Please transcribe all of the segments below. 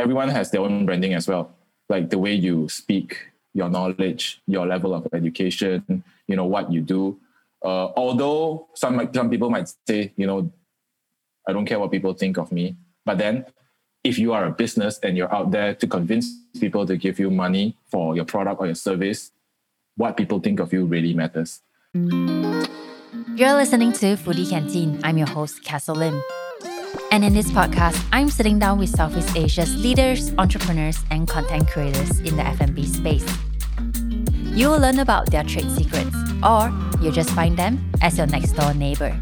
everyone has their own branding as well. Like the way you speak, your knowledge, your level of education, you know, what you do. Uh, although some some people might say, you know, I don't care what people think of me. But then if you are a business and you're out there to convince people to give you money for your product or your service, what people think of you really matters. You're listening to Foodie Canteen. I'm your host, Castle Lim. And in this podcast, I'm sitting down with Southeast Asia's leaders, entrepreneurs, and content creators in the F&B space. You will learn about their trade secrets, or you'll just find them as your next door neighbor.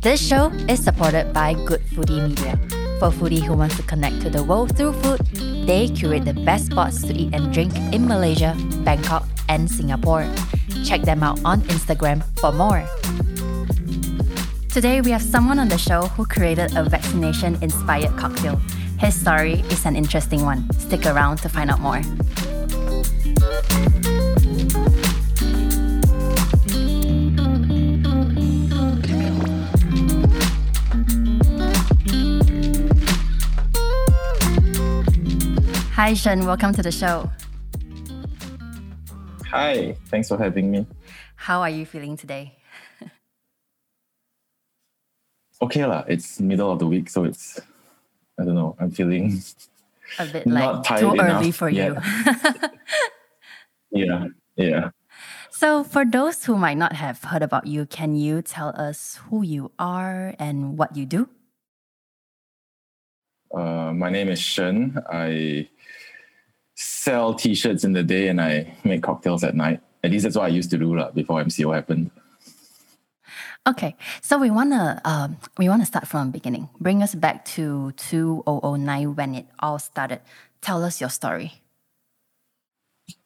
This show is supported by Good Foodie Media. For foodie who wants to connect to the world through food, they curate the best spots to eat and drink in Malaysia, Bangkok, and Singapore. Check them out on Instagram for more. Today, we have someone on the show who created a vaccination inspired cocktail. His story is an interesting one. Stick around to find out more. Hi, Shen. Welcome to the show. Hi, thanks for having me. How are you feeling today? Okay lah. It's middle of the week, so it's I don't know. I'm feeling a bit like too early for yet. you. yeah, yeah. So, for those who might not have heard about you, can you tell us who you are and what you do? Uh, my name is Shen. I sell t-shirts in the day and I make cocktails at night. At least that's what I used to do la, before MCO happened. Okay, so we wanna um, we wanna start from the beginning. Bring us back to 2009 when it all started. Tell us your story.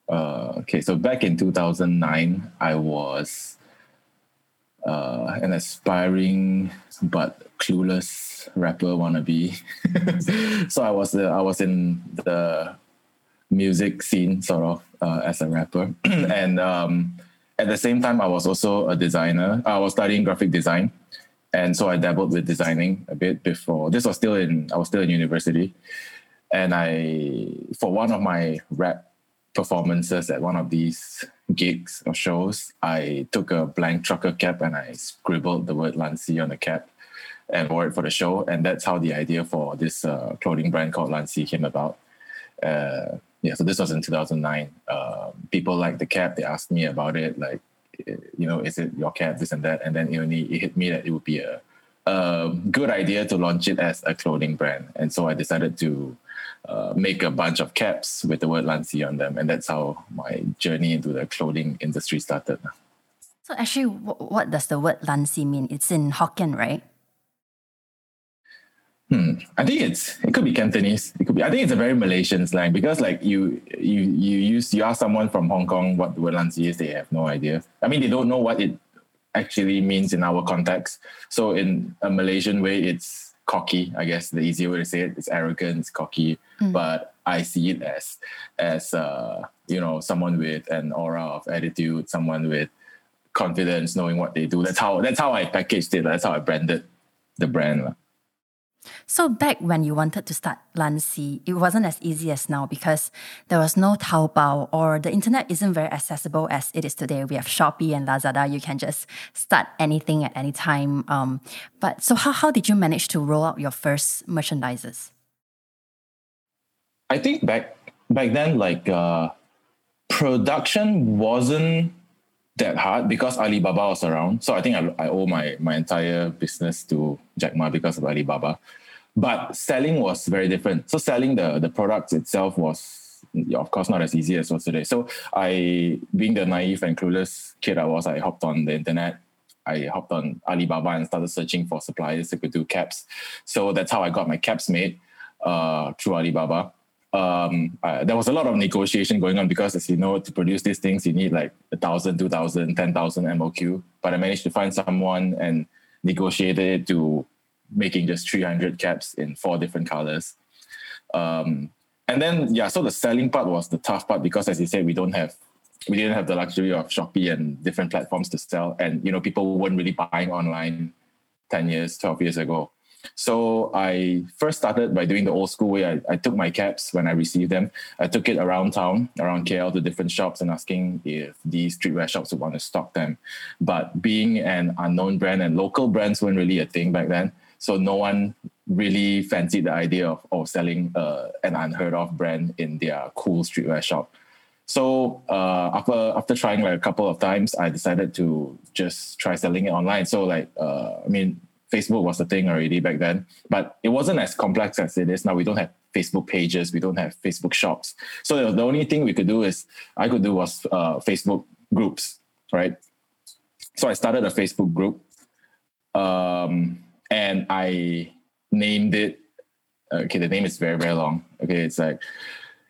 Uh, okay, so back in 2009, I was uh, an aspiring but clueless rapper wannabe. so I was uh, I was in the music scene sort of uh, as a rapper and um, at the same time, I was also a designer. I was studying graphic design, and so I dabbled with designing a bit before. This was still in I was still in university, and I for one of my rap performances at one of these gigs or shows, I took a blank trucker cap and I scribbled the word Lancy on the cap and wore it for the show, and that's how the idea for this uh, clothing brand called Lancy came about. Uh, yeah, so this was in 2009. Um, people like the cap. They asked me about it, like, you know, is it your cap, this and that. And then it only it hit me that it would be a, a good idea to launch it as a clothing brand. And so I decided to uh, make a bunch of caps with the word Lancy on them. And that's how my journey into the clothing industry started. So actually, what does the word Lancy mean? It's in Hokkien, right? Hmm. I think it's it could be Cantonese. Could be. I think it's a very Malaysian slang because like you you you use you ask someone from Hong Kong what the word lanci is, they have no idea. I mean, they don't know what it actually means in our context. So in a Malaysian way, it's cocky. I guess the easier way to say it is arrogant, it's cocky. Mm. But I see it as as uh, you know someone with an aura of attitude, someone with confidence, knowing what they do. That's how that's how I packaged it. That's how I branded the brand. So back when you wanted to start Lancy, it wasn't as easy as now because there was no Taobao or the internet isn't very accessible as it is today. We have Shopee and Lazada. You can just start anything at any time. Um, but so how, how did you manage to roll out your first merchandises? I think back back then, like uh, production wasn't that hard because Alibaba was around. So I think I, I owe my my entire business to Jack Ma because of Alibaba. But selling was very different. So selling the the products itself was of course not as easy as was today. So I being the naive and clueless kid I was, I hopped on the internet. I hopped on Alibaba and started searching for suppliers that could do caps. So that's how I got my caps made uh, through Alibaba um, uh, there was a lot of negotiation going on because, as you know, to produce these things, you need like a thousand, two thousand, ten thousand MOQ. But I managed to find someone and negotiated it to making just 300 caps in four different colors. Um, and then, yeah, so the selling part was the tough part because, as you said, we don't have we didn't have the luxury of Shopee and different platforms to sell, and you know, people weren't really buying online ten years, twelve years ago. So I first started by doing the old school way. I, I took my caps when I received them. I took it around town, around KL to different shops and asking if these streetwear shops would want to stock them. But being an unknown brand and local brands weren't really a thing back then. So no one really fancied the idea of, of selling uh, an unheard of brand in their cool streetwear shop. So uh, after after trying like a couple of times, I decided to just try selling it online. So like uh, I mean, Facebook was the thing already back then, but it wasn't as complex as it is now. We don't have Facebook pages, we don't have Facebook shops. So the only thing we could do is I could do was uh, Facebook groups, right? So I started a Facebook group, um, and I named it. Okay, the name is very very long. Okay, it's like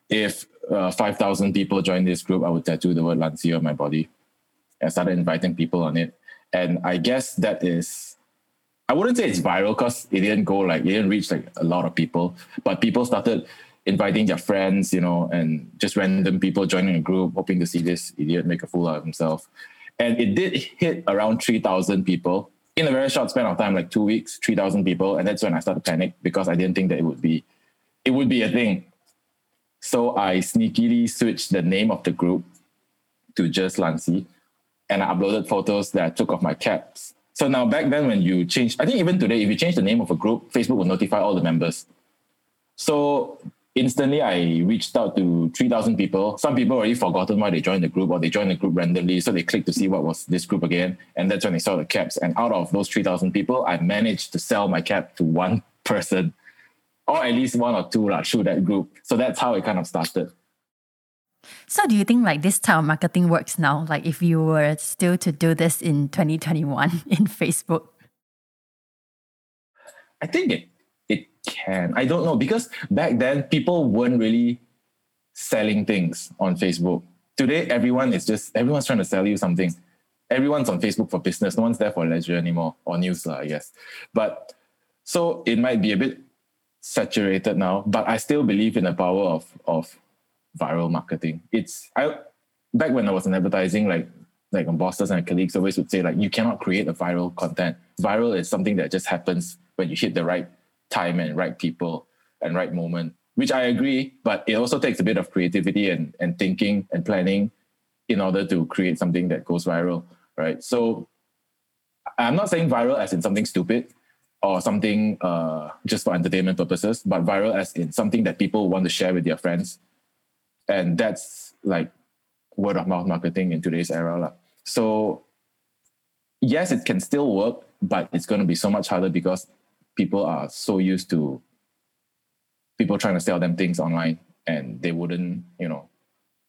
if uh, 5,000 people join this group, I would tattoo the word Lancy on my body. I started inviting people on it. And I guess that is, I wouldn't say it's viral because it didn't go like, it didn't reach like a lot of people, but people started inviting their friends, you know, and just random people joining a group, hoping to see this idiot make a fool out of himself. And it did hit around 3,000 people in a very short span of time, like two weeks, 3,000 people. And that's when I started panic because I didn't think that it would be, it would be a thing so I sneakily switched the name of the group to just Lancy and I uploaded photos that I took of my caps. So now back then when you change, I think even today, if you change the name of a group, Facebook will notify all the members. So instantly I reached out to 3,000 people. Some people already forgotten why they joined the group or they joined the group randomly. So they clicked to see what was this group again. And that's when they saw the caps. And out of those 3,000 people, I managed to sell my cap to one person or at least one or two like, through that group. So that's how it kind of started. So do you think like this type of marketing works now? Like if you were still to do this in 2021 in Facebook? I think it it can. I don't know because back then people weren't really selling things on Facebook. Today everyone is just everyone's trying to sell you something. Everyone's on Facebook for business. No one's there for leisure anymore or news, I guess. But so it might be a bit saturated now, but I still believe in the power of of viral marketing. It's I back when I was in advertising, like like my bosses and colleagues always would say like you cannot create a viral content. Viral is something that just happens when you hit the right time and right people and right moment. Which I agree, but it also takes a bit of creativity and, and thinking and planning in order to create something that goes viral. Right. So I'm not saying viral as in something stupid or something uh, just for entertainment purposes, but viral as in something that people want to share with their friends. And that's like word of mouth marketing in today's era. La. So, yes, it can still work, but it's going to be so much harder because people are so used to people trying to sell them things online and they wouldn't, you know,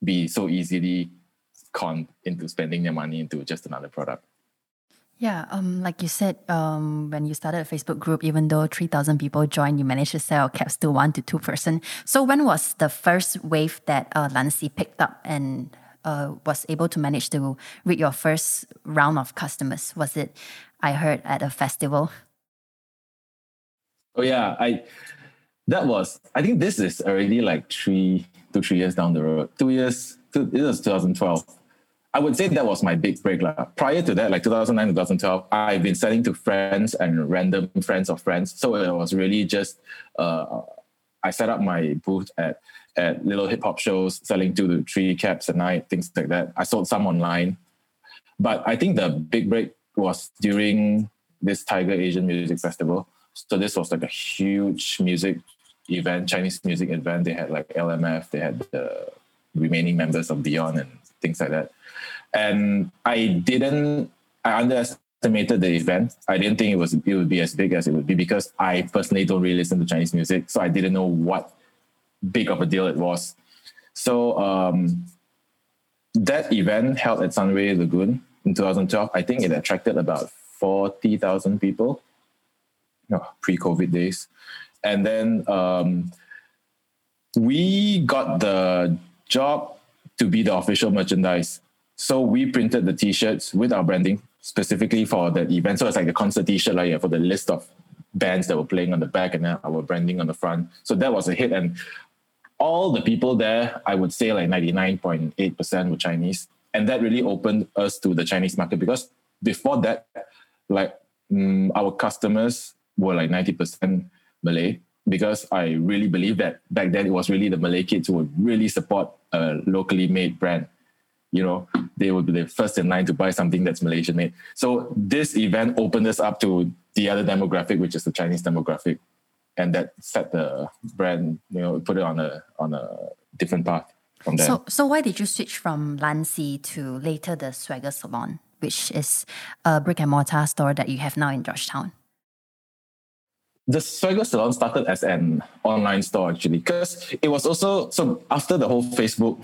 be so easily conned into spending their money into just another product. Yeah, um, like you said, um, when you started a Facebook group, even though 3,000 people joined, you managed to sell caps to one to two person. So when was the first wave that uh, Lancy picked up and uh, was able to manage to reach your first round of customers? Was it, I heard, at a festival? Oh yeah, I that was. I think this is already like three, two, three years down the road. Two years. Two, it was 2012 I would say that was my big break. La. Prior to that, like 2009, 2012, I've been selling to friends and random friends of friends. So it was really just, uh, I set up my booth at, at little hip hop shows, selling two to three caps a night, things like that. I sold some online. But I think the big break was during this Tiger Asian Music Festival. So this was like a huge music event, Chinese music event. They had like LMF, they had the remaining members of Beyond and things like that and I didn't. I underestimated the event. I didn't think it was it would be as big as it would be because I personally don't really listen to Chinese music, so I didn't know what big of a deal it was. So um, that event held at Sunway Lagoon in 2012. I think it attracted about 40,000 people, pre-COVID days, and then um, we got the job to be the official merchandise so we printed the t-shirts with our branding specifically for that event. So it's like a concert t-shirt like, yeah, for the list of bands that were playing on the back and then our branding on the front. So that was a hit. And all the people there, I would say like 99.8% were Chinese. And that really opened us to the Chinese market because before that, like mm, our customers were like 90% Malay because I really believe that back then it was really the Malay kids who would really support a locally made brand. You know, they would be the first in line to buy something that's Malaysian made. So this event opened us up to the other demographic, which is the Chinese demographic, and that set the brand, you know, put it on a on a different path from there. So, so why did you switch from Lansi to later the Swagger Salon, which is a brick and mortar store that you have now in Georgetown? the Swagger Salon started as an online store actually, because it was also so after the whole Facebook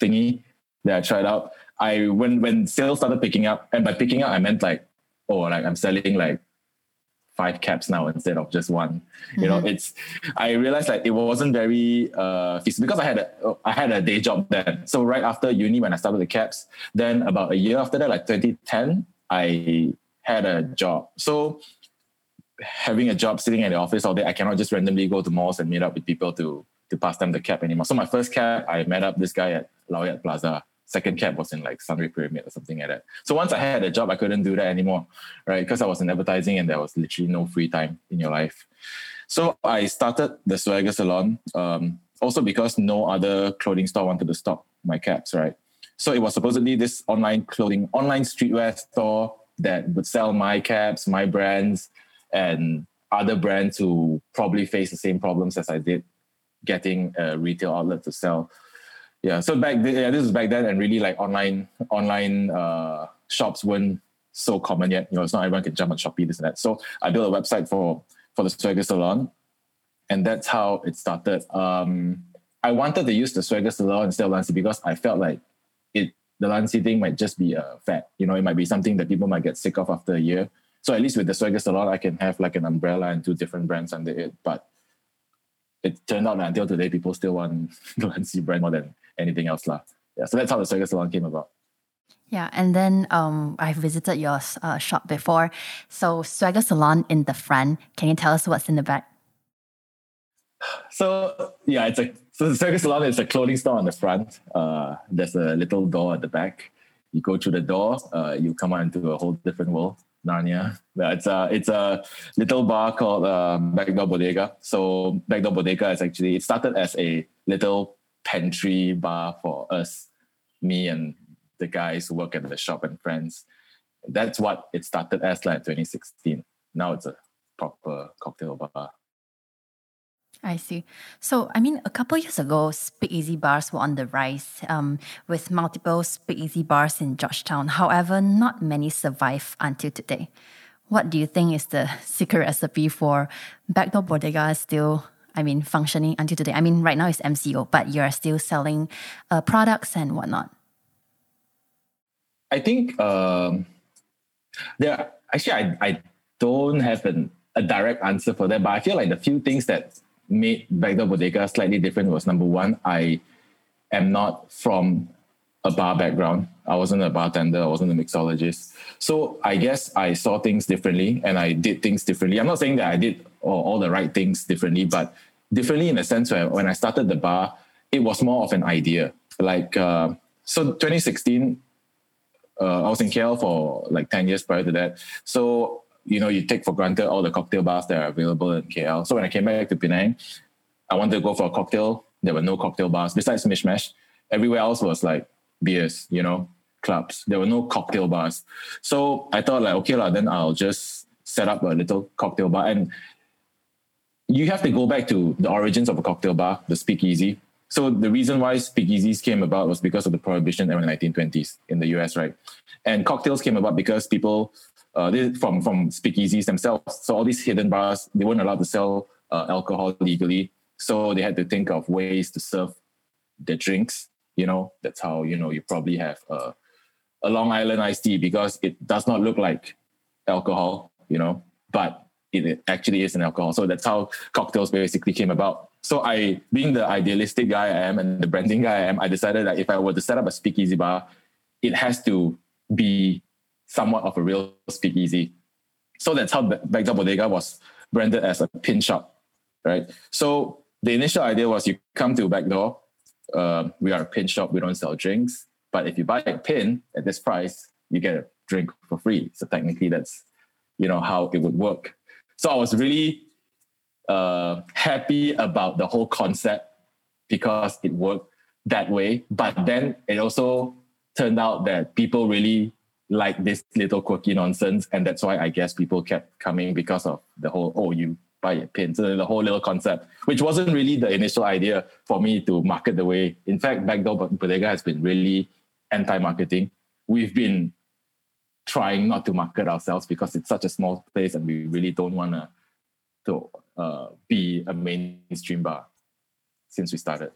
thingy that I tried out, I when when sales started picking up, and by picking up I meant like, oh, like I'm selling like five caps now instead of just one. Mm-hmm. You know, mm-hmm. it's I realized like it wasn't very uh because I had a I had a day job then. So right after uni when I started the caps, then about a year after that, like 2010, I had a job. So having a job sitting in the office all day, I cannot just randomly go to malls and meet up with people to to pass them the cap anymore. So my first cap, I met up this guy at Low Yat Plaza. Second cap was in like Sunway Pyramid or something like that. So once I had a job, I couldn't do that anymore, right? Because I was in advertising and there was literally no free time in your life. So I started the Swagger Salon, um, also because no other clothing store wanted to stock my caps, right? So it was supposedly this online clothing, online streetwear store that would sell my caps, my brands, and other brands who probably face the same problems as I did getting a retail outlet to sell. Yeah, so back then, yeah, this was back then, and really like online online uh, shops weren't so common yet. You know, it's not everyone can jump on Shopee this and that. So I built a website for for the Swagger Salon, and that's how it started. Um, I wanted to use the Swagger Salon instead of Lansi because I felt like it the Lansi thing might just be a fad. You know, it might be something that people might get sick of after a year. So at least with the Swagger Salon, I can have like an umbrella and two different brands under it. But it turned out that until today, people still want the Lansi brand more than anything else. Lah. Yeah, so that's how the Swagger Salon came about. Yeah, and then um, I visited your uh, shop before. So Swagger Salon in the front. Can you tell us what's in the back? So yeah, it's a so the Swagger Salon is a clothing store on the front. Uh, there's a little door at the back. You go through the door, uh, you come out into a whole different world. Narnia. It's a it's a little bar called uh, Backdoor Bodega. So Backdoor Bodega is actually it started as a little pantry bar for us, me and the guys who work at the shop and friends. That's what it started as like 2016. Now it's a proper cocktail bar. I see. So, I mean, a couple years ago, speakeasy bars were on the rise um, with multiple speakeasy bars in Georgetown. However, not many survive until today. What do you think is the secret recipe for Backdoor Bodega still, I mean, functioning until today? I mean, right now it's MCO, but you're still selling uh, products and whatnot. I think um, there, actually, I, I don't have an, a direct answer for that, but I feel like the few things that made Backdoor Bodega slightly different was number one, I am not from a bar background. I wasn't a bartender, I wasn't a mixologist. So I guess I saw things differently and I did things differently. I'm not saying that I did all, the right things differently, but differently in the sense where when I started the bar, it was more of an idea. Like, uh, so 2016, uh, I was in KL for like 10 years prior to that. So you know, you take for granted all the cocktail bars that are available in KL. So when I came back to Penang, I wanted to go for a cocktail. There were no cocktail bars besides Mishmash. Everywhere else was like beers, you know, clubs. There were no cocktail bars. So I thought like, okay, lah, then I'll just set up a little cocktail bar. And you have to go back to the origins of a cocktail bar, the speakeasy. So the reason why speakeasies came about was because of the prohibition in the 1920s in the US, right? And cocktails came about because people uh, from from speakeasies themselves. So all these hidden bars, they weren't allowed to sell uh, alcohol legally, so they had to think of ways to serve their drinks. You know, that's how you know you probably have a, a Long Island iced tea because it does not look like alcohol. You know, but it actually is an alcohol. So that's how cocktails basically came about. So I, being the idealistic guy I am and the branding guy I am, I decided that if I were to set up a speakeasy bar, it has to be somewhat of a real speakeasy. So that's how Backdoor Bodega was branded as a pin shop, right? So the initial idea was you come to Backdoor, uh, we are a pin shop, we don't sell drinks, but if you buy a pin at this price, you get a drink for free. So technically, that's you know how it would work. So I was really uh, happy about the whole concept because it worked that way. But then it also turned out that people really like this little quirky nonsense. And that's why I guess people kept coming because of the whole, oh, you buy a pin. So the whole little concept, which wasn't really the initial idea for me to market the way. In fact, Backdoor Bodega has been really anti-marketing. We've been trying not to market ourselves because it's such a small place and we really don't want to to uh, be a mainstream bar since we started.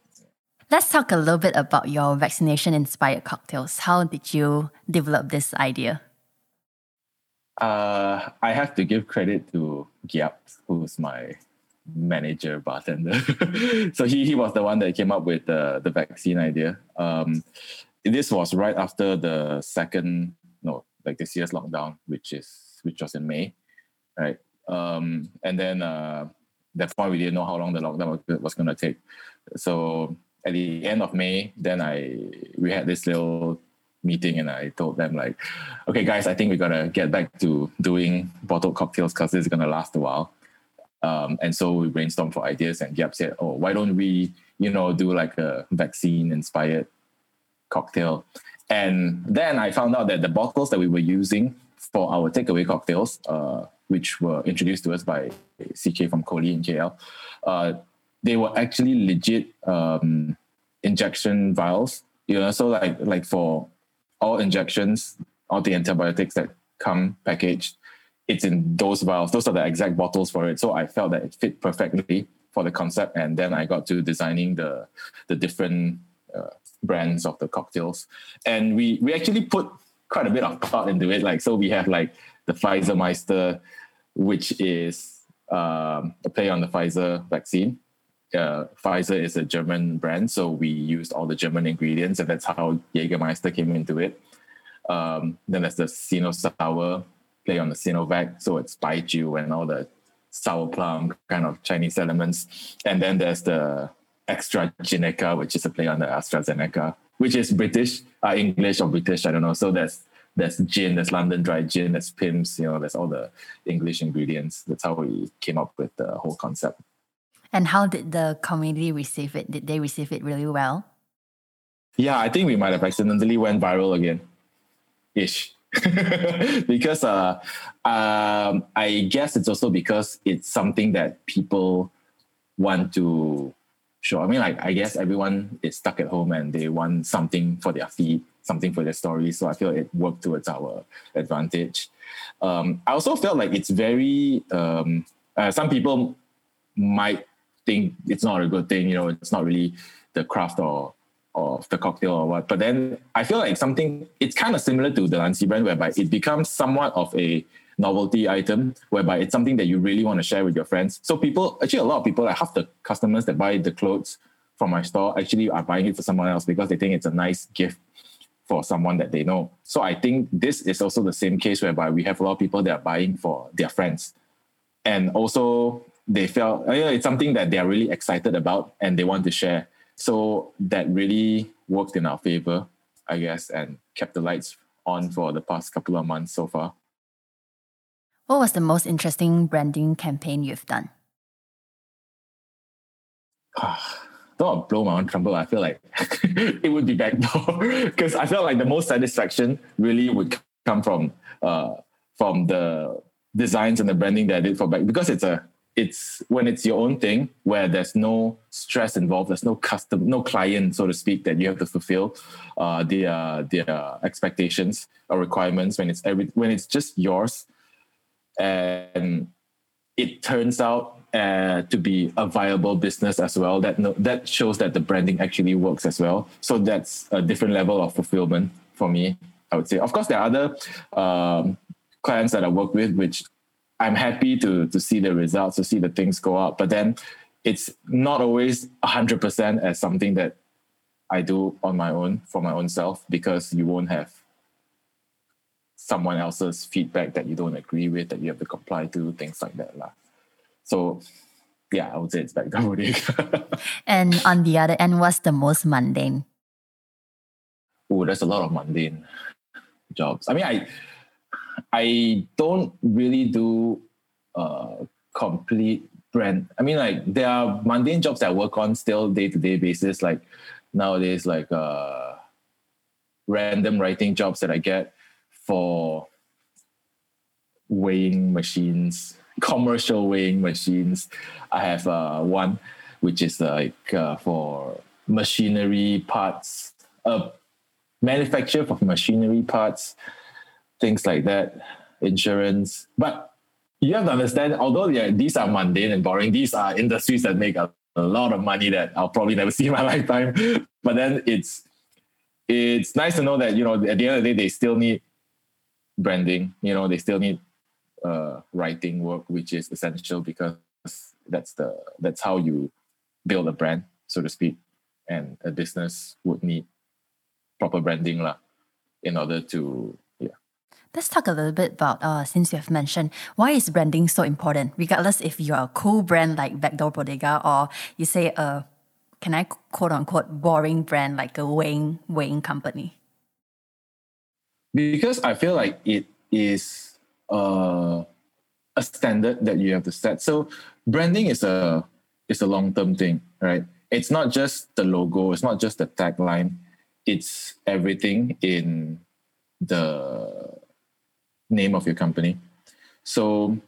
Let's talk a little bit about your vaccination inspired cocktails. How did you develop this idea? Uh, I have to give credit to Gyap, who's my manager bartender. so he, he was the one that came up with the, the vaccine idea. Um, this was right after the second, no, like this year's lockdown, which is which was in May, right? Um, and then uh, that point we didn't know how long the lockdown was, was going to take. So at the end of May, then I we had this little meeting and I told them like, okay guys, I think we gotta get back to doing bottled cocktails because this is gonna last a while. Um, and so we brainstormed for ideas and Gyap said, oh, why don't we, you know, do like a vaccine inspired cocktail? And then I found out that the bottles that we were using for our takeaway cocktails, uh, which were introduced to us by CK from Coley in KL, uh, they were actually legit um, injection vials. You know, so like like for all injections, all the antibiotics that come packaged, it's in those vials. Those are the exact bottles for it. So I felt that it fit perfectly for the concept, and then I got to designing the the different uh, brands of the cocktails, and we we actually put quite a bit of thought into it. Like so, we have like the Pfizer Meister, which is um, a play on the Pfizer vaccine uh, Pfizer is a German brand, so we used all the German ingredients, and that's how Jägermeister came into it. Um, then there's the Sino Sour play on the Sinovac, so it's baijiu and all the sour plum kind of Chinese elements. And then there's the AstraZeneca, which is a play on the AstraZeneca, which is British, uh, English or British, I don't know. So there's there's gin, there's London dry gin, there's Pimm's, you know, there's all the English ingredients. That's how we came up with the whole concept. And how did the community receive it? Did they receive it really well? Yeah, I think we might have accidentally went viral again, ish. because uh, um, I guess it's also because it's something that people want to show. I mean, like I guess everyone is stuck at home and they want something for their feed, something for their story. So I feel it worked towards our advantage. Um, I also felt like it's very. Um, uh, some people might think it's not a good thing. You know, it's not really the craft or of the cocktail or what. But then I feel like something it's kind of similar to the Lancy brand, whereby it becomes somewhat of a novelty item, whereby it's something that you really want to share with your friends. So people, actually, a lot of people, like half the customers that buy the clothes from my store, actually are buying it for someone else because they think it's a nice gift for someone that they know. So I think this is also the same case whereby we have a lot of people that are buying for their friends. And also they felt you know, it's something that they are really excited about and they want to share. So that really worked in our favor, I guess, and kept the lights on for the past couple of months so far. What was the most interesting branding campaign you've done? Don't blow my own trumpet. I feel like it would be backdoor because I felt like the most satisfaction really would come from uh, from the designs and the branding that I did for back because it's a it's when it's your own thing where there's no stress involved there's no custom no client so to speak that you have to fulfill uh, their their expectations or requirements when it's every when it's just yours. And it turns out uh, to be a viable business as well that no, that shows that the branding actually works as well. So that's a different level of fulfillment for me i would say. Of course there are other um, clients that i work with which I'm happy to to see the results, to see the things go up. But then it's not always hundred percent as something that I do on my own for my own self because you won't have someone else's feedback that you don't agree with that you have to comply to, things like that. Lah. So yeah, I would say it's Backdoor Bodega. and on the other end, what's the most mundane? Oh, there's a lot of mundane jobs. I mean, I I don't really do uh, complete brand. I mean, like there are mundane jobs that I work on still day to day basis. Like nowadays, like uh, random writing jobs that I get for weighing machines, commercial weighing machines. I have uh, one which is like uh, for machinery parts, uh, manufacture for machinery parts, things like that, insurance. But you have to understand, although yeah, these are mundane and boring, these are industries that make a, a lot of money that I'll probably never see in my lifetime. But then it's it's nice to know that you know at the end of the day they still need branding. You know they still need uh, writing work, which is essential because that's the that's how you build a brand, so to speak. And a business would need proper branding lah, in order to. Let's talk a little bit about uh, since you have mentioned why is branding so important, regardless if you're a cool brand like Backdoor Bodega or you say a can I quote unquote boring brand like a weighing weighing company. Because I feel like it is uh, a standard that you have to set. So branding is a is a long term thing, right? It's not just the logo, it's not just the tagline, it's everything in the name of your company. So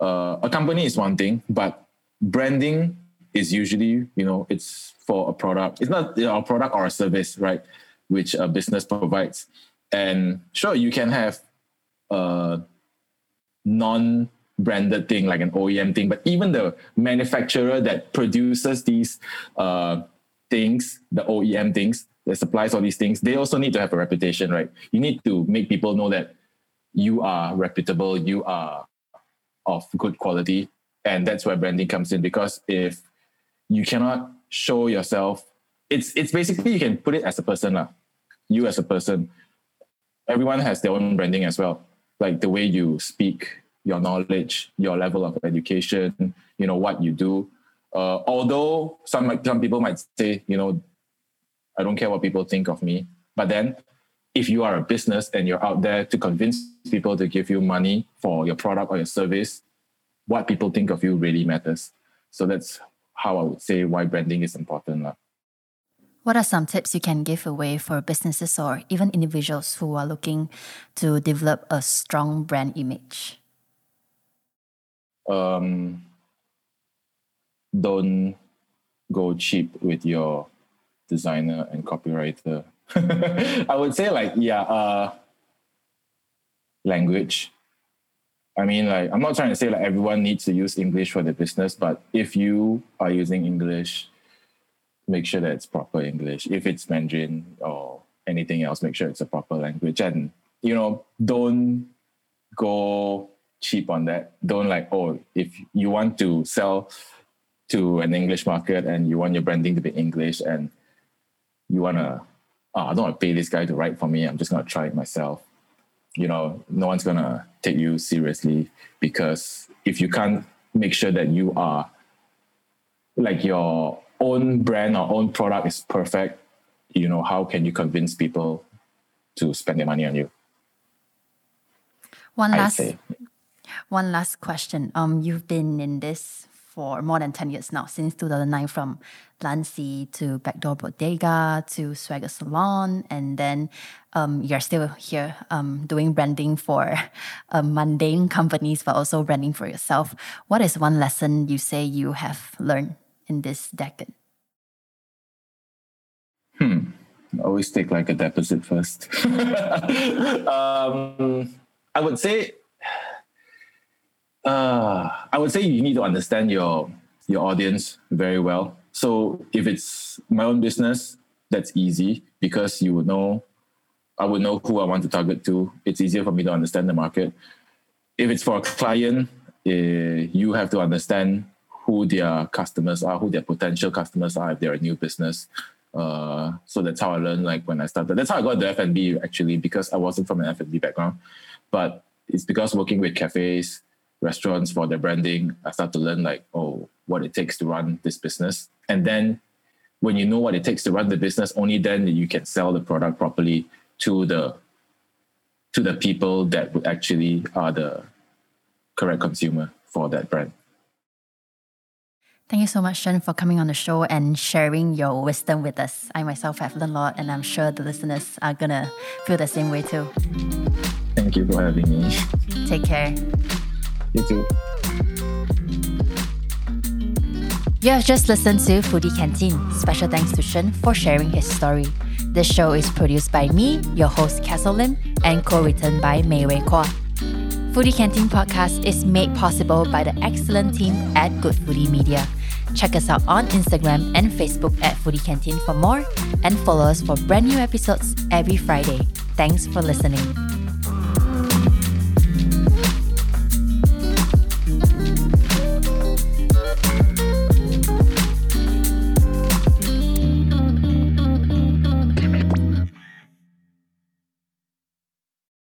uh, a company is one thing, but branding is usually, you know, it's for a product. It's not you know, a product or a service, right? Which a business provides. And sure, you can have a non branded thing like an OEM thing, but even the manufacturer that produces these uh, things, the OEM things, that supplies all these things, they also need to have a reputation, right? You need to make people know that you are reputable, you are of good quality, and that's where branding comes in. Because if you cannot show yourself, it's it's basically you can put it as a person, lah. You as a person, everyone has their own branding as well, like the way you speak, your knowledge, your level of education, you know, what you do. Uh, although some some people might say, you know, I don't care what people think of me. But then if you are a business and you're out there to convince people to give you money for your product or your service, what people think of you really matters. So that's how I would say why branding is important. What are some tips you can give away for businesses or even individuals who are looking to develop a strong brand image? um, don't go cheap with your designer and copywriter. I would say like yeah, uh, language. I mean, like I'm not trying to say like everyone needs to use English for their business, but if you are using English, make sure that it's proper English. If it's Mandarin or anything else, make sure it's a proper language. And you know, don't go cheap on that. Don't like, oh, if you want to sell to an English market and you want your branding to be English and you want to, oh, I don't want to pay this guy to write for me. I'm just going to try it myself. You know, no one's going to take you seriously because if you can't make sure that you are like your own brand or own product is perfect, you know, how can you convince people to spend their money on you? One last one last question. Um, you've been in this for more than 10 years now, since 2009, from Lancy to Backdoor Bodega to Swagger Salon, and then um, you're still here um, doing branding for uh, mundane companies, but also branding for yourself. What is one lesson you say you have learned in this decade? Hmm. Always take like a deposit first. um, I would say uh, I would say you need to understand your your audience very well. So if it's my own business, that's easy because you would know, I would know who I want to target to. It's easier for me to understand the market. If it's for a client, uh, you have to understand who their customers are, who their potential customers are if they're a new business. Uh, so that's how I learned. Like when I started, that's how I got the F&B actually because I wasn't from an F&B background, but it's because working with cafes, restaurants for their branding. I start to learn like, oh, what it takes to run this business. And then when you know what it takes to run the business, only then you can sell the product properly to the to the people that would actually are the correct consumer for that brand. Thank you so much, Shen, for coming on the show and sharing your wisdom with us. I myself have learned a lot, and I'm sure the listeners are gonna feel the same way too. Thank you for having me. Take care. You too. You have just listened to Foodie Canteen. Special thanks to Shen for sharing his story. This show is produced by me, your host Castle Lim, and co-written by Mei Wei Kwa. Foodie Canteen podcast is made possible by the excellent team at Good Foodie Media. Check us out on Instagram and Facebook at Foodie Canteen for more, and follow us for brand new episodes every Friday. Thanks for listening.